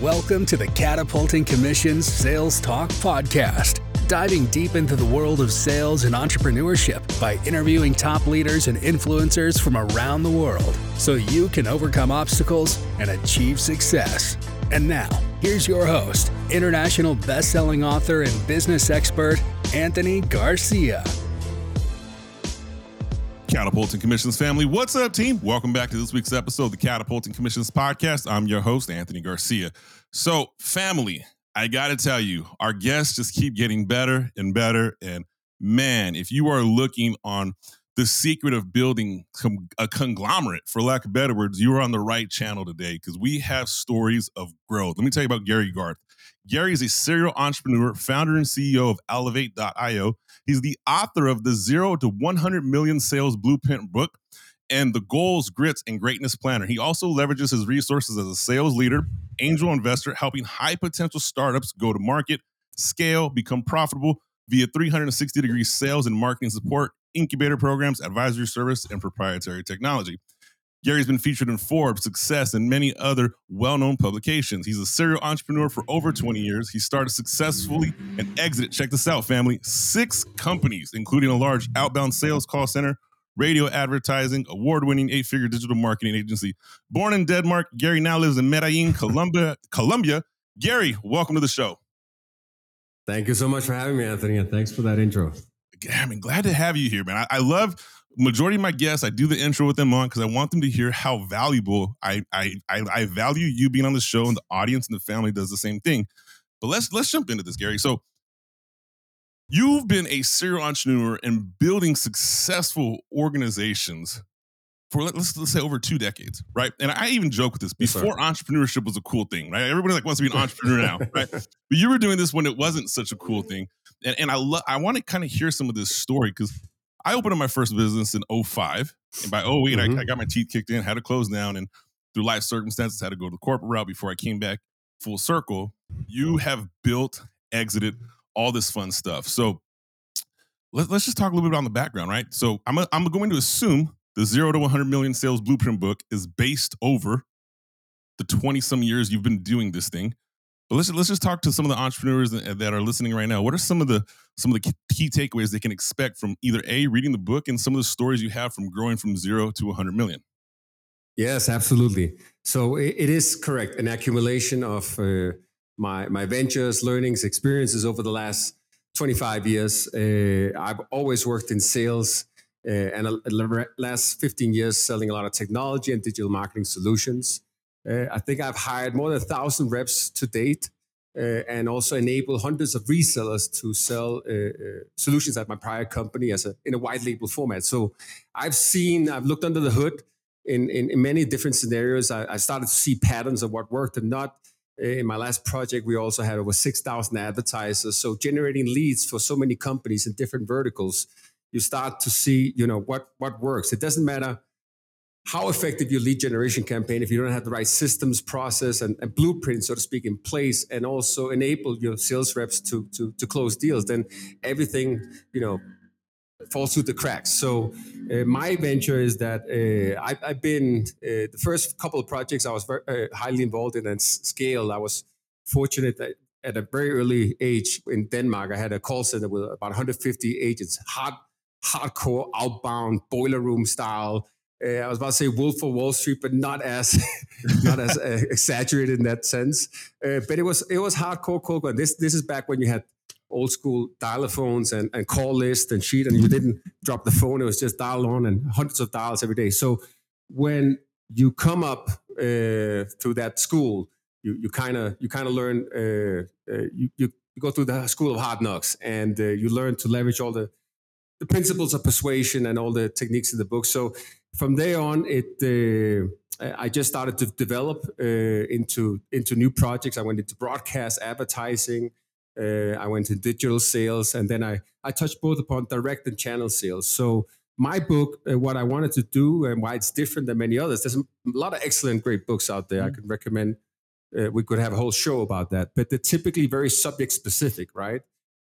Welcome to the Catapulting Commissions Sales Talk Podcast, diving deep into the world of sales and entrepreneurship by interviewing top leaders and influencers from around the world so you can overcome obstacles and achieve success. And now, here's your host, international best-selling author and business expert, Anthony Garcia. Catapulting Commissions family. What's up, team? Welcome back to this week's episode of the Catapulting Commissions podcast. I'm your host, Anthony Garcia. So, family, I got to tell you, our guests just keep getting better and better. And man, if you are looking on the secret of building a conglomerate, for lack of better words, you are on the right channel today because we have stories of growth. Let me tell you about Gary Garth. Gary is a serial entrepreneur, founder and CEO of Elev8.io. He's the author of the Zero to 100 Million Sales Blueprint book and the Goals, Grits, and Greatness Planner. He also leverages his resources as a sales leader, angel investor, helping high potential startups go to market, scale, become profitable via 360 degree sales and marketing support, incubator programs, advisory service, and proprietary technology. Gary's been featured in Forbes, Success, and many other well known publications. He's a serial entrepreneur for over 20 years. He started successfully and exited, check this out, family, six companies, including a large outbound sales call center, radio advertising, award winning eight figure digital marketing agency. Born in Denmark, Gary now lives in Medellin, Colombia. Colombia. Gary, welcome to the show. Thank you so much for having me, Anthony, and thanks for that intro. I mean, glad to have you here, man. I, I love majority of my guests, I do the intro with them on because I want them to hear how valuable I, I, I I value you being on the show, and the audience and the family does the same thing. But let's let's jump into this, Gary. So you've been a serial entrepreneur and building successful organizations for let's, let's say over two decades, right? And I even joke with this before yes, entrepreneurship was a cool thing, right? Everybody like wants to be an entrepreneur now, right? But you were doing this when it wasn't such a cool mm-hmm. thing, and, and I love I want to kind of hear some of this story because I opened up my first business in 05. And by 8 mm-hmm. I, I, got my teeth kicked in, had to close down, and through life circumstances, had to go to the corporate route before I came back full circle. You have built, exited all this fun stuff. So let, us just talk a little bit about the background, right? So I'm, a, I'm going to assume the zero to 100 million sales blueprint book is based over the 20 some years you've been doing this thing. But let's let's just talk to some of the entrepreneurs that are listening right now. What are some of the some of the key takeaways they can expect from either a reading the book and some of the stories you have from growing from zero to 100 million? Yes, absolutely. So it is correct. An accumulation of uh, my my ventures, learnings, experiences over the last 25 years. Uh, I've always worked in sales. Uh, and the last 15 years selling a lot of technology and digital marketing solutions. Uh, I think I've hired more than a thousand reps to date. Uh, and also enable hundreds of resellers to sell uh, uh, solutions at my prior company as a in a white label format. So I've seen, I've looked under the hood in in, in many different scenarios. I, I, started to see patterns of what worked and not. Uh, in my last project, we also had over six thousand advertisers. So generating leads for so many companies in different verticals, you start to see, you know, what what works. It doesn't matter how effective your lead generation campaign if you don't have the right systems process and, and blueprint so to speak in place and also enable your sales reps to, to, to close deals then everything you know falls through the cracks. So uh, my venture is that uh, I, have been uh, the first couple of projects i was very uh, highly involved in and scale i was fortunate that at a very early age in denmark i had a call center with about 150 agents hard hardcore outbound boiler room style I was about to say Wolf of Wall Street, but not as not as uh, exaggerated in that sense. Uh, but it was it was hardcore cold. And this this is back when you had old school dial phones and, and call list and sheet, and you didn't drop the phone. It was just dial on and hundreds of dials every day. So when you come up uh, through that school, you you kind of you kind of learn you, you go through the school of hard knocks, and you learn to leverage all the the principles of persuasion and all the techniques in the book. So from there on, it uh, I just started to develop uh, into into new projects. I went into broadcast advertising. Uh, I went into digital sales, and then I I touched both upon direct and channel sales. So my book, uh, what I wanted to do, and why it's different than many others. There's a lot of excellent, great books out there. Mm-hmm. I could recommend. Uh, we could have a whole show about that, but they're typically very subject specific, right?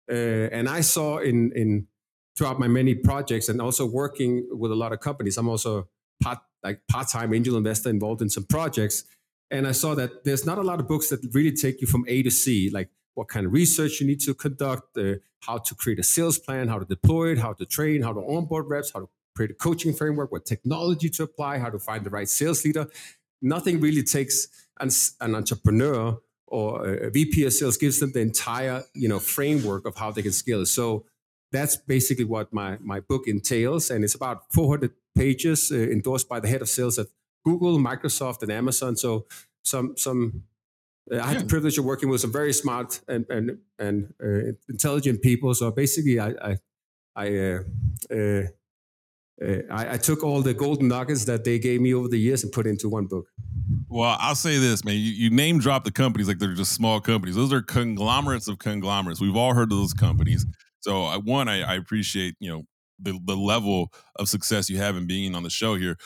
Uh, and I saw in in throughout my many projects and also working with a lot of companies. I'm also part like part-time angel investor involved in some projects. and I saw that there's not a lot of books that really take you from A to C, like what kind of research you need to conduct, uh, how to create a sales plan, how to deploy it, how to train, how to onboard reps, how to create a coaching framework, what technology to apply, how to find the right sales leader. Nothing really takes an, an entrepreneur or a VP of sales gives them the entire you know framework of how they can scale. So that's basically what my my book entails, and it's about 400 pages uh, endorsed by the head of sales at Google, Microsoft, and Amazon. So some some uh, I had the privilege of working with some very smart and and and uh, intelligent people. So basically, I I I, uh, uh, uh, I, I took all the golden nuggets that they gave me over the years and put into one book. Well, I'll say this, man. You, you, name drop the companies like they're just small companies. Those are conglomerates of conglomerates. We've all heard of those companies. So, I, one, I, I appreciate you know the the level of success you have in being on the show here.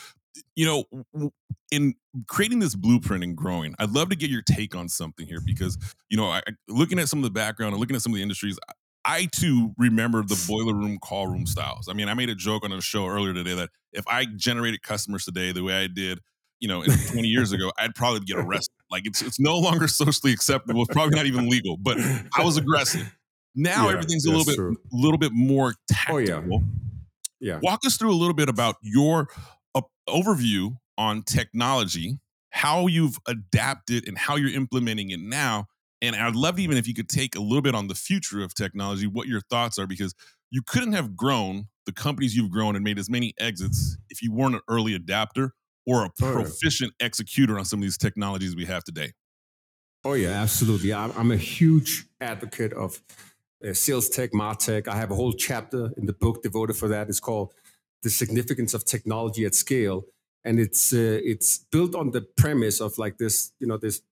You know, in creating this blueprint and growing, I'd love to get your take on something here because you know, I, looking at some of the background and looking at some of the industries, I too remember the boiler room call room styles. I mean, I made a joke on a show earlier today that if I generated customers today the way I did you know, 20 years ago, I'd probably get arrested. Like it's it's no longer socially acceptable. It's probably not even legal. But I was aggressive. Now yeah, everything's a little bit a little bit more tactical. Oh, yeah. yeah. Walk us through a little bit about your uh, overview on technology, how you've adapted and how you're implementing it now. And I'd love even if you could take a little bit on the future of technology, what your thoughts are, because you couldn't have grown the companies you've grown and made as many exits if you weren't an early adapter or a proficient executor on some of these technologies we have today? Oh yeah, absolutely. I'm a huge advocate of uh, sales tech, martech. I have a whole chapter in the book devoted for that. It's called "The Significance of Technology at Scale," and it's uh, it's built on the premise of like this, you know, this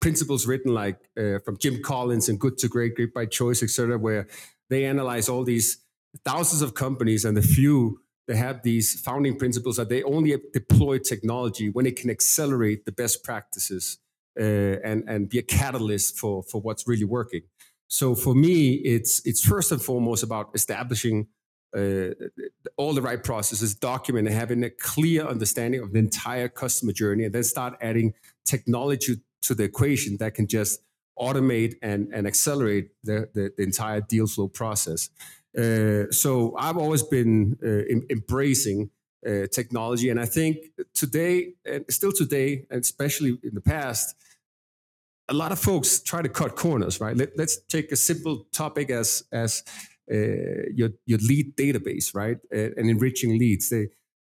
principles written like uh, from Jim Collins and Good to Great, Great by Choice, etc., where they analyze all these thousands of companies and the few that have these founding principles that they only deploy technology when it can accelerate the best practices uh, and and be a catalyst for for what's really working. So for me, it's it's first and foremost about establishing uh, all the right processes, document, and having a clear understanding of the entire customer journey, and then start adding technology to the equation that can just automate and, and accelerate the, the, the entire deal flow process. Uh, so I've always been uh, em- embracing uh, technology, and I think today, and still today, and especially in the past, a lot of folks try to cut corners. Right? Let, us take a simple topic as as uh, your your lead database, right, and enriching leads. They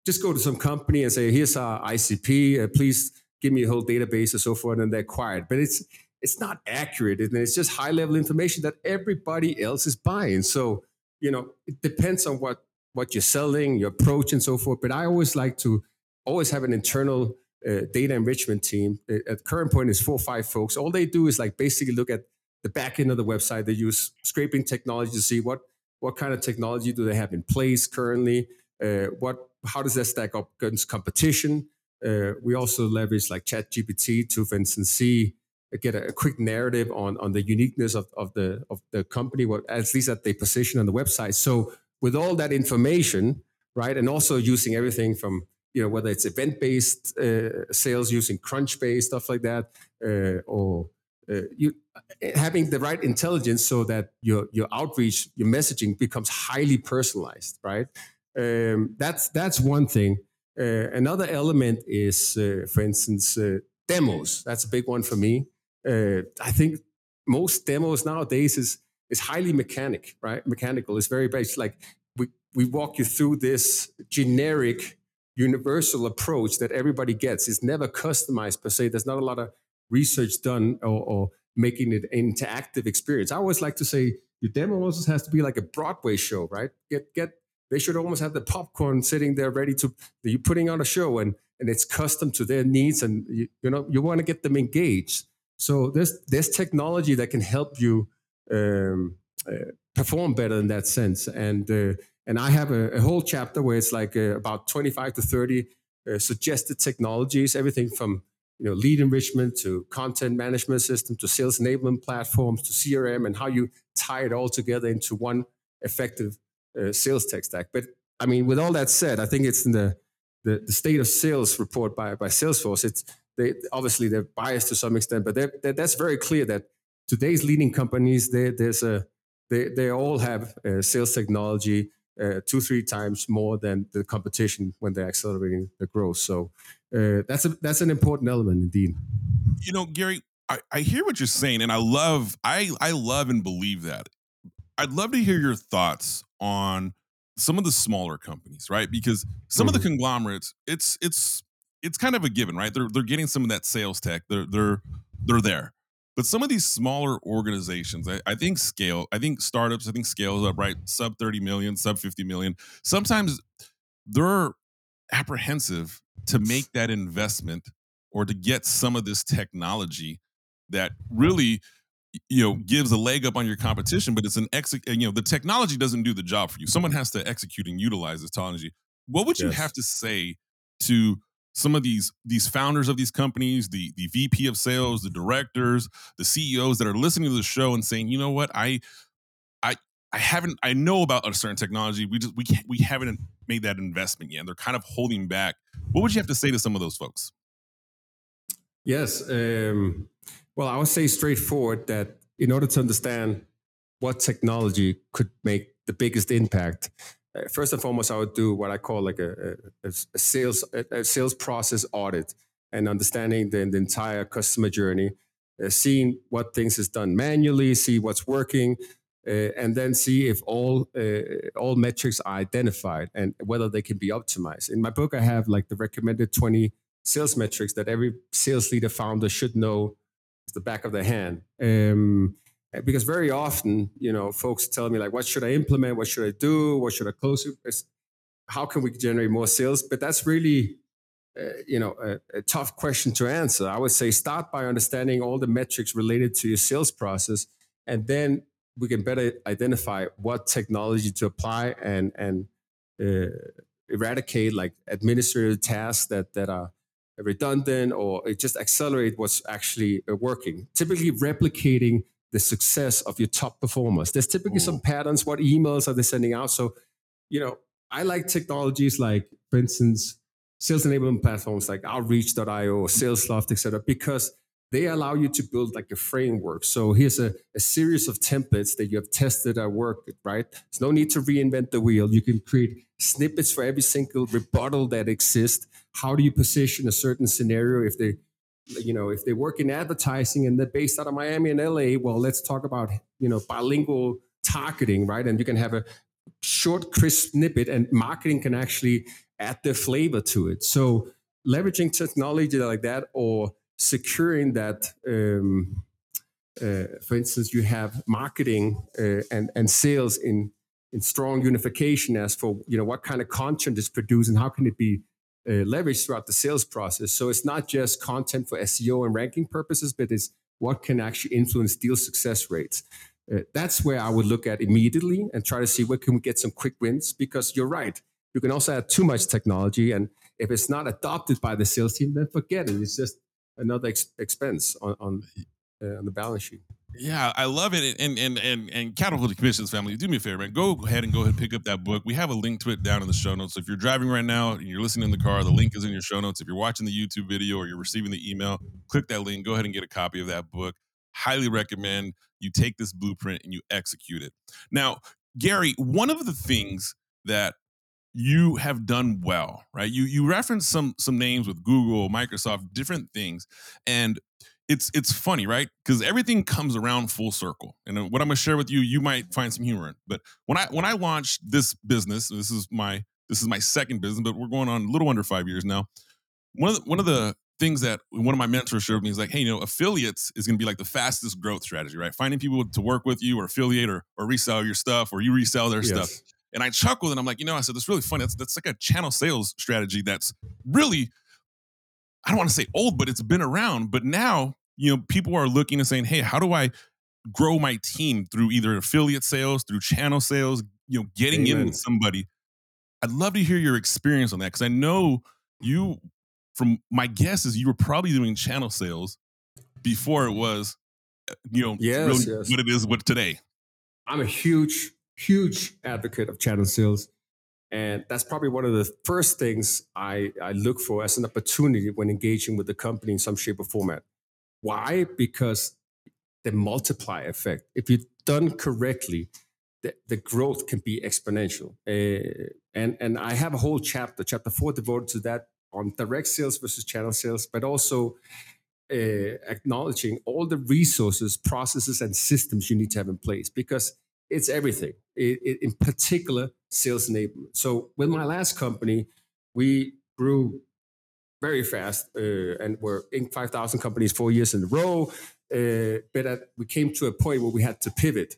just go to some company and say, "Here's our ICP. Uh, please give me a whole database and so forth," and they acquire it. But it's it's not accurate, and it's just high level information that everybody else is buying. So you know, it depends on what what you're selling, your approach, and so forth. But I always like to always have an internal uh, data enrichment team. At current point, is four or five folks. All they do is like basically look at the back end of the website. They use scraping technology to see what what kind of technology do they have in place currently. Uh, what how does that stack up against competition? Uh, we also leverage like ChatGPT to, for instance, see get a, a, quick narrative on on the uniqueness of, of the of the company, what at least that they position on the website. So with all that information, right, and also using everything from you know whether it's event based uh, sales using Crunchbase stuff like that, uh, or uh, you having the right intelligence so that your your outreach, your messaging becomes highly personalized, right? Um, that's that's one thing. Uh, another element is, uh, for instance, uh, demos. That's a big one for me uh, I think most demos nowadays is is highly mechanic, right? Mechanical. It's very based. Like we we walk you through this generic, universal approach that everybody gets. It's never customized per se. There's not a lot of research done or, or making it an interactive experience. I always like to say your demo almost has to be like a Broadway show, right? Get get they should almost have the popcorn sitting there ready to you're putting on a show and and it's custom to their needs and you, you know you want to get them engaged so there's there's technology that can help you um, uh, perform better in that sense. And uh, and I have a, a, whole chapter where it's like uh, about 25 to 30 uh, suggested technologies, everything from you know lead enrichment to content management system to sales enablement platforms to CRM and how you tie it all together into one effective uh, sales tech stack. But I mean, with all that said, I think it's in the the, the state of sales report by, by Salesforce, it's they obviously they're biased to some extent, but they're, they're, that's very clear that today's leading companies they, there's a they they all have uh, sales technology uh, two three times more than the competition when they're accelerating the growth. So uh, that's a that's an important element indeed. You know, Gary, I, I hear what you're saying, and I love I I love and believe that. I'd love to hear your thoughts on some of the smaller companies, right? Because some mm-hmm. of the mm-hmm. conglomerates, it's it's it's kind of a given, right? They're they're getting some of that sales tech. They're they're they're there. But some of these smaller organizations, I, I think scale, I think startups, I think scales up, right? Sub 30 million, sub 50 million. Sometimes they're apprehensive to make that investment or to get some of this technology that really you know gives a leg up on your competition but it's an ex you know the technology doesn't do the job for you someone has to execute and utilize this technology what would you yes. have to say to some of these these founders of these companies the the vp of sales the directors the ceos that are listening to the show and saying you know what? I i i haven't i know about a certain technology. We just we can't we haven't made that investment yet. And they're kind of holding back. What would you have to say to some of those folks? Yes um well, I would say straightforward that in order to understand what technology could make the biggest impact, first and foremost, I would do what I call like a, a, a sales a, sales process audit and understanding the, the entire customer journey, uh, seeing what things is done manually, see what's working, uh, and then see if all uh, all metrics are identified and whether they can be optimized. In my book, I have like the recommended 20 sales metrics that every sales leader founder should know the back of the hand. Um, because very often, you know, folks tell me like, what should I implement? What should I do? What should I close? How can we generate more sales? But that's really, uh, you know, a, a, tough question to answer. I would say start by understanding all the metrics related to your sales process, and then we can better identify what technology to apply and and uh, eradicate like administrative tasks that that are redundant or just accelerate what's actually uh, working. Typically replicating the success of your top performers. There's typically some mm. patterns. What emails are they sending out? So, you know, I like technologies like, for instance, sales enablement platforms like Outreach.io or SalesLoft, etc., because they allow you to build like a framework. So here's a, a series of templates that you have tested at work, right? There's no need to reinvent the wheel. You can create snippets for every single rebuttal that exists. How do you position a certain scenario if they you know if they work in advertising and they're based out of miami and la well let's talk about you know bilingual targeting right? And you can have a short crisp snippet and marketing can actually add the flavor to it. So leveraging technology like that or securing that um, uh, for instance you have marketing uh, and and sales in in strong unification as for you know what kind of content is produced and how can it be uh, leveraged throughout the sales process. So it's not just content for SEO and ranking purposes, but it's what can actually influence deal success rates. Uh, that's where I would look at immediately and try to see where can we get some quick wins. Because you're right, you can also add too much technology, and if it's not adopted by the sales team, then forget it. It's just another ex- expense on on, uh, on the balance sheet. Yeah, I love it. And and and and Catapult Commissions family, do me a favor, man. Go ahead and go ahead and pick up that book. We have a link to it down in the show notes. So if you're driving right now and you're listening in the car, the link is in your show notes. If you're watching the YouTube video or you're receiving the email, click that link. Go ahead and get a copy of that book. Highly recommend you take this blueprint and you execute it. Now, Gary, one of the things that you have done well, right? You you referenced some some names with Google, Microsoft, different things, and it's it's funny, right? Because everything comes around full circle. And uh, what I'm gonna share with you, you might find some humor in. But when I when I launched this business, this is my this is my second business, but we're going on a little under five years now. One of the, one of the things that one of my mentors showed me is like, hey, you know, affiliates is going to be like the fastest growth strategy, right? Finding people to work with you or affiliate or, or resell your stuff or you resell their yes. stuff. And I chuckled and I'm like, you know, I said, that's really funny. That's, that's like a channel sales strategy that's really I don't want to say old, but it's been around. But now, you know, people are looking and saying, hey, how do I grow my team through either affiliate sales, through channel sales, you know, getting Amen. in with somebody? I'd love to hear your experience on that because I know you, from my guess, is you were probably doing channel sales before it was, you know, yes, really yes. what it is what today. I'm a huge, huge advocate of channel sales. And that's probably one of the first things I, I look for as an opportunity when engaging with the company in some shape or format. Why? Because the multiply effect. If you've done correctly, the, the growth can be exponential. Uh, and, and I have a whole chapter, chapter four, devoted to that on direct sales versus channel sales, but also uh, acknowledging all the resources, processes, and systems you need to have in place because it's everything. It, it, in particular, sales enablement. So with my last company, we grew very fast uh, and we're in 5,000 companies four years in a row. Uh, but at, we came to a point where we had to pivot.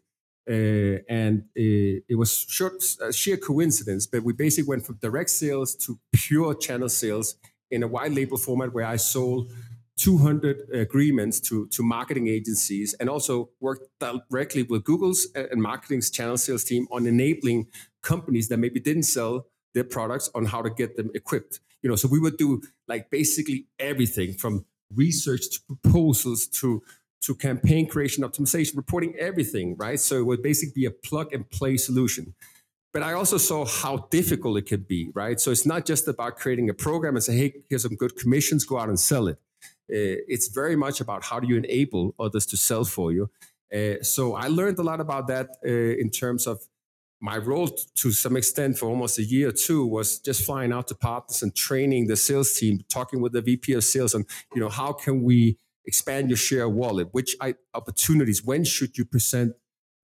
Uh, and uh, it was short, sheer coincidence, but we basically went from direct sales to pure channel sales in a white label format where I sold 200 agreements to, to marketing agencies and also worked directly with Google's and marketing's channel sales team on enabling companies that maybe didn't sell their products on how to get them equipped. You know, so we would do like basically everything from research to proposals to to campaign creation, optimization, reporting, everything, right? So it would basically be a plug and play solution. But I also saw how difficult it could be, right? So it's not just about creating a program and say, hey, here's some good commissions, go out and sell it. Uh, it's very much about how do you enable others to sell for you. Uh, so I learned a lot about that uh, in terms of my role to some extent for almost a year or two was just flying out to partners and training the sales team, talking with the VP of sales on, you know, how can we expand your share wallet? Which opportunities? When should you present?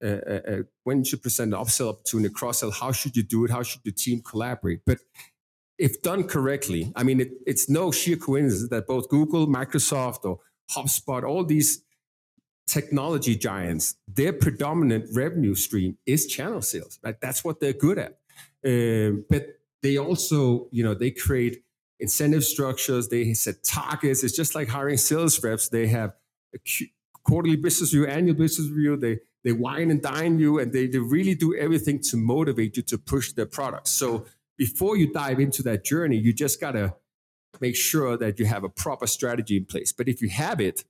Uh, uh, uh, when should present an upsell opportunity, cross sell? How should you do it? How should the team collaborate? But if done correctly, I mean, it, it's no sheer coincidence that both Google, Microsoft, or HubSpot, all these technology giants, their predominant revenue stream is channel sales. Right? That's what they're good at. Um, but they also, you know, they create incentive structures. They set targets. It's just like hiring sales reps. They have a quarterly business review, annual business review. They they wine and dine you, and they, they really do everything to motivate you to push their products. So before you dive into that journey, you just gotta make sure that you have a proper strategy in place. But if you have it,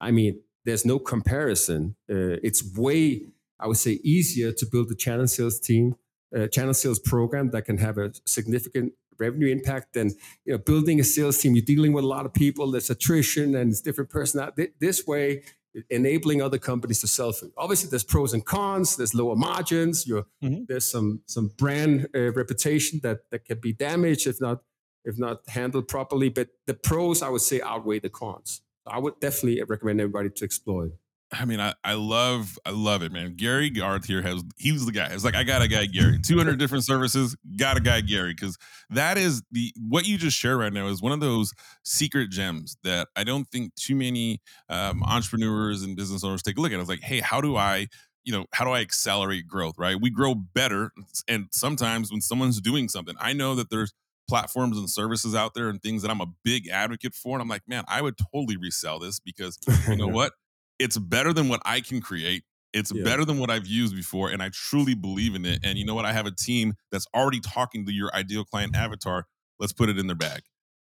I mean, there's no comparison. Uh, it's way, I would say, easier to build a channel sales team, a channel sales program that can have a significant revenue impact than you know building a sales team. You're dealing with a lot of people. There's attrition and it's different personality. This way, enabling other companies to sell food. Obviously, there's pros and cons. There's lower margins. Mm-hmm. There's some some brand uh, reputation that that can be damaged if not if not handled properly. But the pros, I would say, outweigh the cons. I would definitely recommend everybody to explore it. I mean, I, I love I love it, man. Gary Garth here has he was the guy. It's like I got a guy Gary. 200 different services, got a guy Gary because that is the what you just shared right now is one of those secret gems that I don't think too many um, entrepreneurs and business owners take a look at. It's like, hey, how do I you know how do I accelerate growth? Right? We grow better, and sometimes when someone's doing something, I know that there's platforms and services out there and things that I'm a big advocate for. And I'm like, man, I would totally resell this because you know what? It's better than what I can create. It's yeah. better than what I've used before. And I truly believe in it. And you know what? I have a team that's already talking to your ideal client avatar. Let's put it in their bag.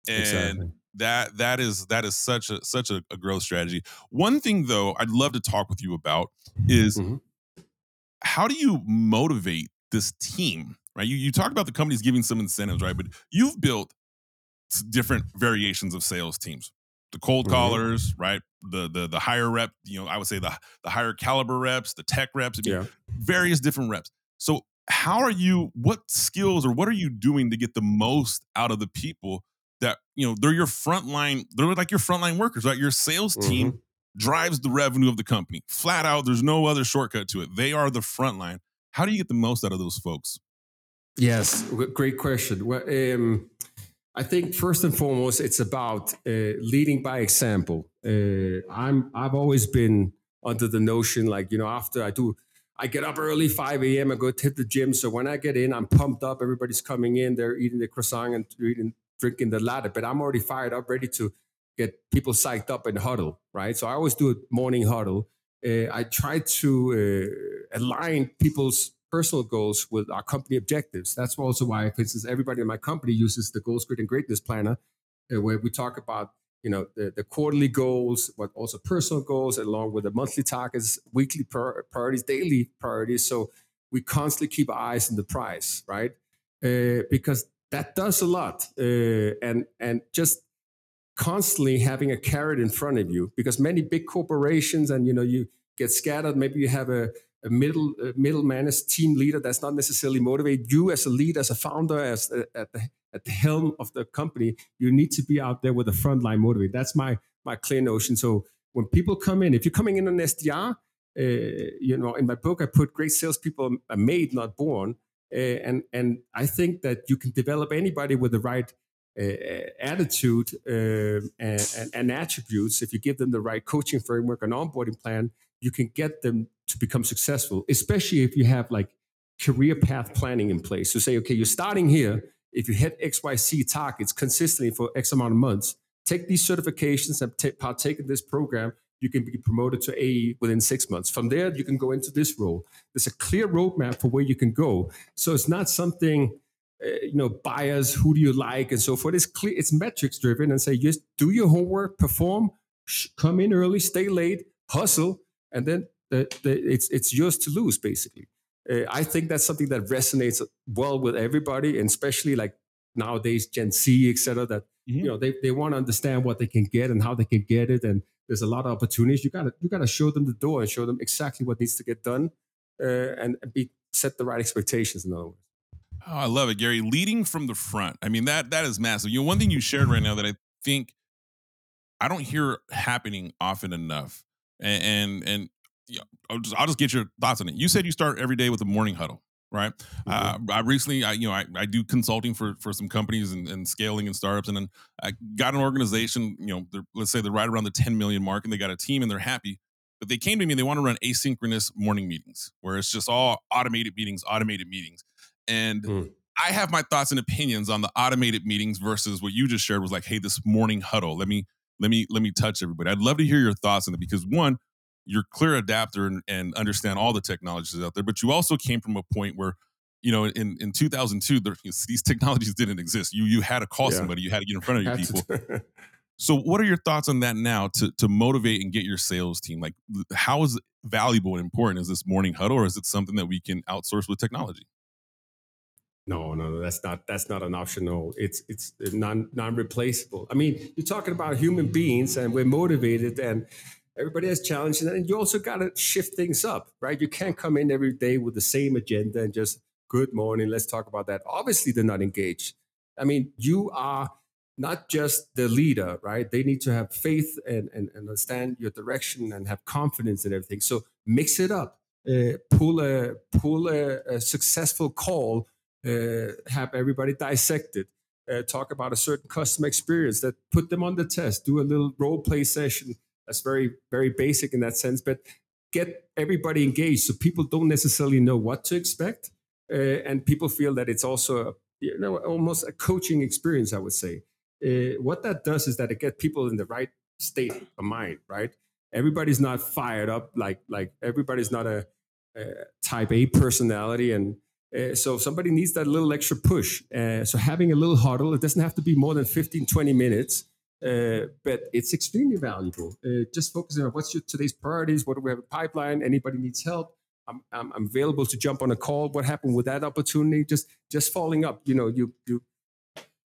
And exactly. that that is that is such a such a, a, growth strategy. One thing though, I'd love to talk with you about is mm-hmm. how do you motivate this team right? You you talked about the companies giving some incentives, right? But you've built different variations of sales teams. The cold mm-hmm. callers, right? The the the higher rep, you know, I would say the the higher caliber reps, the tech reps, yeah. various different reps. So how are you what skills or what are you doing to get the most out of the people that you know they're your frontline they're like your frontline workers right your sales team mm-hmm. drives the revenue of the company flat out there's no other shortcut to it they are the frontline how do you get the most out of those folks Yes, great question. Well, um, I think first and foremost, it's about uh, leading by example. Uh, I'm I've always been under the notion like you know after I do I get up early 5 a.m. I go hit the gym. So when I get in, I'm pumped up. Everybody's coming in. They're eating the croissant and eating, drinking the latte. But I'm already fired up, ready to get people psyched up in huddle. Right. So I always do a morning huddle. Uh, I try to uh, align people's personal goals with our company objectives. That's also why, for instance, everybody in my company uses the Goals Grit and Greatness Planner, uh, where we talk about you know the, the, quarterly goals, but also personal goals, along with the monthly targets, weekly priorities, daily priorities. So we constantly keep our eyes on the prize, right? uh, because that does a lot. Uh, and and just constantly having a carrot in front of you, because many big corporations and you know you get scattered. Maybe you have a a middle a middle managed team leader that's not necessarily motivated. You as a leader, as a founder, as a, at the at the helm of the company, you need to be out there with the frontline motivate. That's my my clear notion. So when people come in, if you're coming in on SDR, uh, you know, in my book I put great salespeople are made, not born, uh, and and I think that you can develop anybody with the right uh, attitude uh, and, and, and attributes. If you give them the right coaching framework and onboarding plan, you can get them to become successful, especially if you have like career path planning in place. So say, okay, you're starting here. If you hit XYZ targets consistently for X amount of months, take these certifications and t- partake in this program. You can be promoted to AE within six months. From there, you can go into this role. There's a clear roadmap for where you can go. So it's not something, uh, you know, bias, who do you like, and so forth. It's clear, it's metrics driven, and say just do your homework, perform, sh- come in early, stay late, hustle, and then the, the, it's it's yours to lose basically. Uh, I think that's something that resonates well with everybody, and especially like nowadays Gen Z, etc. That mm-hmm. you know they, they want to understand what they can get and how they can get it, and there's a lot of opportunities. You gotta you gotta show them the door and show them exactly what needs to get done, uh, and be set the right expectations. In other words. Oh, I love it, Gary. Leading from the front. I mean that that is massive. You know, one thing you shared right now that I think I don't hear happening often enough, and and, and yeah, I'll just, I'll just get your thoughts on it. You said you start every day with a morning huddle, right? Mm-hmm. Uh, I recently, I, you know, I, I do consulting for for some companies and, and, scaling and startups, and then I got an organization. You know, let's say they're right around the 10 million mark, and they got a team, and they're happy. But they came to me and they want to run asynchronous morning meetings, where it's just all automated meetings, automated meetings, and. Mm. I have my thoughts and opinions on the automated meetings versus what you just shared was like, hey, this morning huddle. Let me let me let me touch everybody. I'd love to hear your thoughts on it because one, you're clear adapter and, and understand all the technologies out there, but you also came from a point where you know, in, in 2002, there, these technologies didn't exist. You you had to call yeah. somebody, you had to get in front of your people. so, what are your thoughts on that now to to motivate and get your sales team? Like, how is valuable and important is this morning huddle, or is it something that we can outsource with technology? No, no, no, that's not that's not an optional. It's it's non non replaceable. I mean, you're talking about human beings, and we're motivated, and everybody has challenges and you also got to shift things up right? You can't come in every day with the same agenda and just good morning let's talk about that. Obviously they're not engaged. I mean you are not just the leader right? They need to have faith and, and, and understand your direction and have confidence in everything. So mix it up. Uh, pull a pull a, a successful call uh, have everybody dissect uh, talk about a certain customer experience that put them on the test do a little role play session that's very, very basic in that sense. But get everybody engaged so people don't necessarily know what to expect. Uh, and people feel that it's also, a, you know, almost a coaching experience, I would say. Uh, what that does is that it gets people in the right state of mind, right? Everybody's not fired up like like everybody's not a, a type A personality, and uh, so somebody needs that little extra push. Uh, so having a little huddle, it doesn't have to be more than 15, 20 minutes. Uh, but it's extremely valuable. Uh, just focusing on what's your today's priorities. What do we have a pipeline? Anybody needs help? I'm, I'm, I'm, available to jump on a call. What happened with that opportunity? Just just following up. You know, you you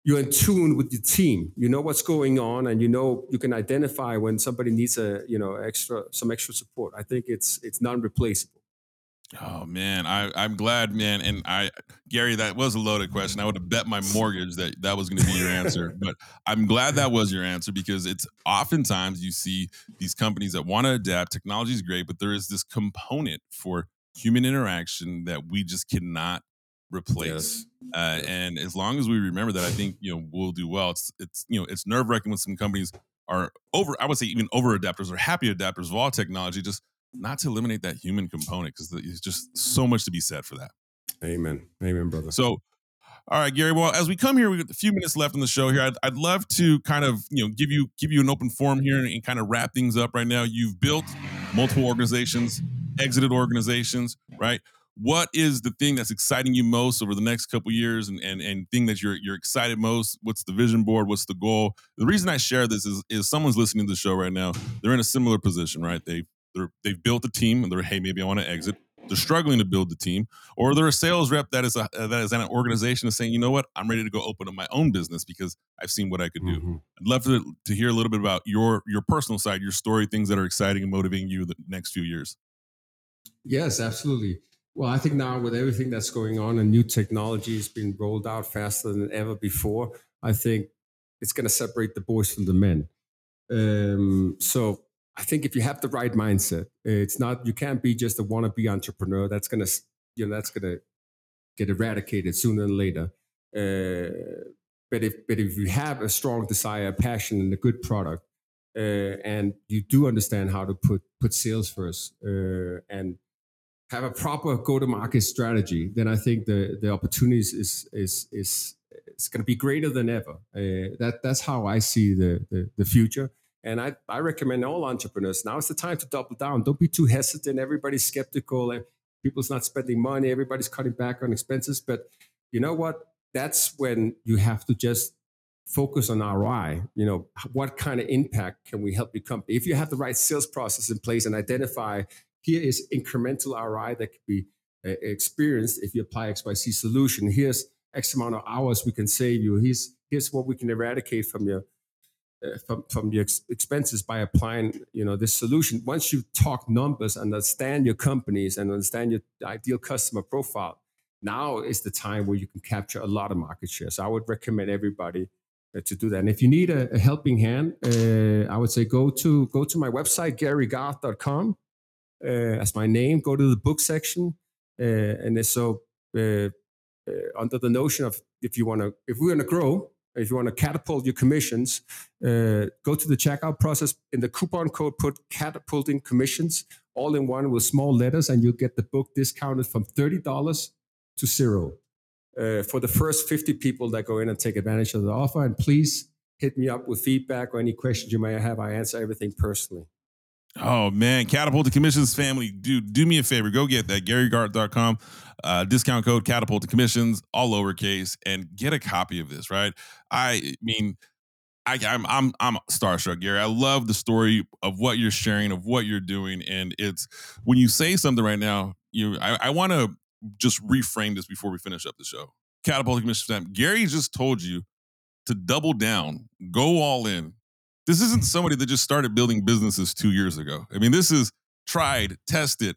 you're in tune with your team. You know what's going on, and you know you can identify when somebody needs a you know extra some extra support. I think it's it's non replaceable. Oh man, I I'm glad, man. And I, Gary, that was a loaded question. I would have bet my mortgage that that was going to be your answer. but I'm glad that was your answer because it's oftentimes you see these companies that want to adapt. Technology is great, but there is this component for human interaction that we just cannot replace. Yes. Uh, and as long as we remember that, I think you know we'll do well. It's it's you know it's nerve wracking when some companies are over. I would say even over adapters or happy adapters of all technology just not to eliminate that human component because there's just so much to be said for that. Amen. Amen, brother. So, all right, Gary. Well, as we come here, we got a few minutes left in the show here. I'd, I'd love to kind of you know give you give you an open forum here and, and kind of wrap things up right now. You've built multiple organizations, exited organizations, right? What is the thing that's exciting you most over the next couple years, and and and thing that you're you're excited most? What's the vision board? What's the goal? The reason I share this is is someone's listening to the show right now. They're in a similar position, right? They they're they've built a team and they're hey maybe I want to exit. they're struggling to build the team, or they're a sales rep that is a that is an organization is saying, you know what, I'm ready to go open up my own business because I've seen what I could do. Mm-hmm. I'd love to, to hear a little bit about your your personal side, your story, things that are exciting and motivating you the next few years. Yes, absolutely. Well, I think now with everything that's going on and new technology has been rolled out faster than ever before, I think it's going to separate the boys from the men. Um, so I think if you have the right mindset, it's not you can't be just a wannabe entrepreneur. That's gonna you know that's gonna get eradicated sooner than later. Uh, but if but if you have a strong desire, passion, and a good product, uh, and you do understand how to put put sales first uh, and have a proper go to market strategy, then I think the the opportunities is is is is going to be greater than ever. Uh, that that's how I see the, the the future. And I, I recommend all entrepreneurs now is the time to double down. Don't be too hesitant. Everybody's skeptical. And people's not spending money. Everybody's cutting back on expenses. But you know what? That's when you have to just focus on ROI. You know, what kind of impact can we help your company? If you have the right sales process in place and identify here is incremental ROI that could be uh, experienced if you apply XYZ solution. Here's X amount of hours we can save you. Here's here's what we can eradicate from your from, from your ex- expenses by applying you know this solution. Once you talk numbers understand your companies and understand your ideal customer profile now is the time where you can capture a lot of market share. So i would recommend everybody uh, to do that. And if you need a, a helping hand uh, i would say go to go to my website garygarth.com uh, as my name go to the book section uh, and so uh, under the notion of if you want to if we want to grow if you want to catapult your commissions, uh, go to the checkout process. In the coupon code, put catapulting commissions all in one with small letters, and you'll get the book discounted from $30 to zero uh, for the first 50 people that go in and take advantage of the offer. And please hit me up with feedback or any questions you may have. I answer everything personally. Oh man, Catapulting Commissions family, dude, do me a favor. Go get that GaryGarth.com uh, discount code Catapulting Commissions, all lowercase, and get a copy of this. Right? I mean, I, I'm, I'm I'm starstruck, Gary. I love the story of what you're sharing, of what you're doing, and it's when you say something right now. You, I, I want to just reframe this before we finish up the show. Catapulting Commissions family. Gary just told you to double down, go all in, this isn't somebody that just started building businesses two years ago. I mean, this is tried, tested,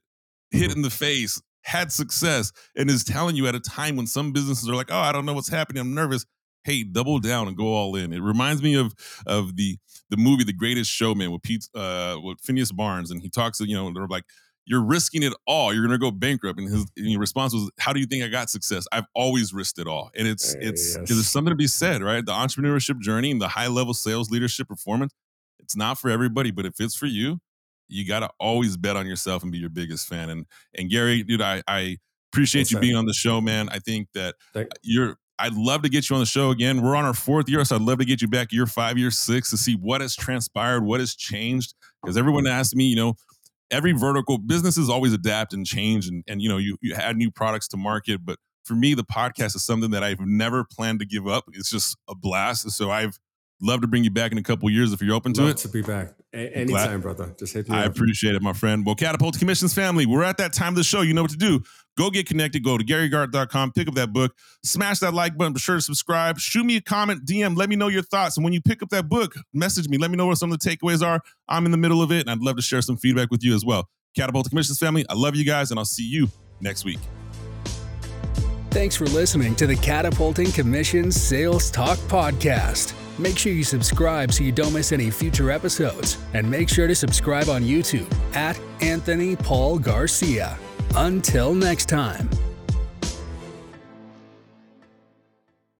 hit in the face, had success, and is telling you at a time when some businesses are like, oh, I don't know what's happening, I'm nervous. Hey, double down and go all in. It reminds me of of the the movie The Greatest Showman with Pete uh with Phineas Barnes, and he talks, to, you know, they're like, you're risking it all. You're going to go bankrupt. And his, and response was, "How do you think I got success? I've always risked it all." And it's hey, it's yes. there's something to be said, right? The entrepreneurship journey and the high level sales leadership performance. It's not for everybody, but if it's for you, you got to always bet on yourself and be your biggest fan. And and Gary, dude, I I appreciate you being on the show, man. I think that you're I'd love to get you on the show again. We're on our fourth year, so I'd love to get you back year five, year six to see what has transpired, what has changed. Because everyone mm-hmm. asks me, you know, every vertical businesses always adapt and change and, and you know you, you add new products to market. But for me the podcast is something that i've never planned to give up. It's just a blast. So i've love to bring you back in a couple years if you're open to love it to be back a- anytime brother just hit me i up. appreciate it my friend well catapult commissions family we're at that time of the show you know what to do Go get connected. Go to GaryGarth.com, pick up that book, smash that like button, be sure to subscribe, shoot me a comment, DM, let me know your thoughts. And when you pick up that book, message me, let me know what some of the takeaways are. I'm in the middle of it, and I'd love to share some feedback with you as well. Catapult Commissions family, I love you guys, and I'll see you next week. Thanks for listening to the Catapulting Commissions Sales Talk Podcast. Make sure you subscribe so you don't miss any future episodes. And make sure to subscribe on YouTube at Anthony Paul Garcia. Until next time.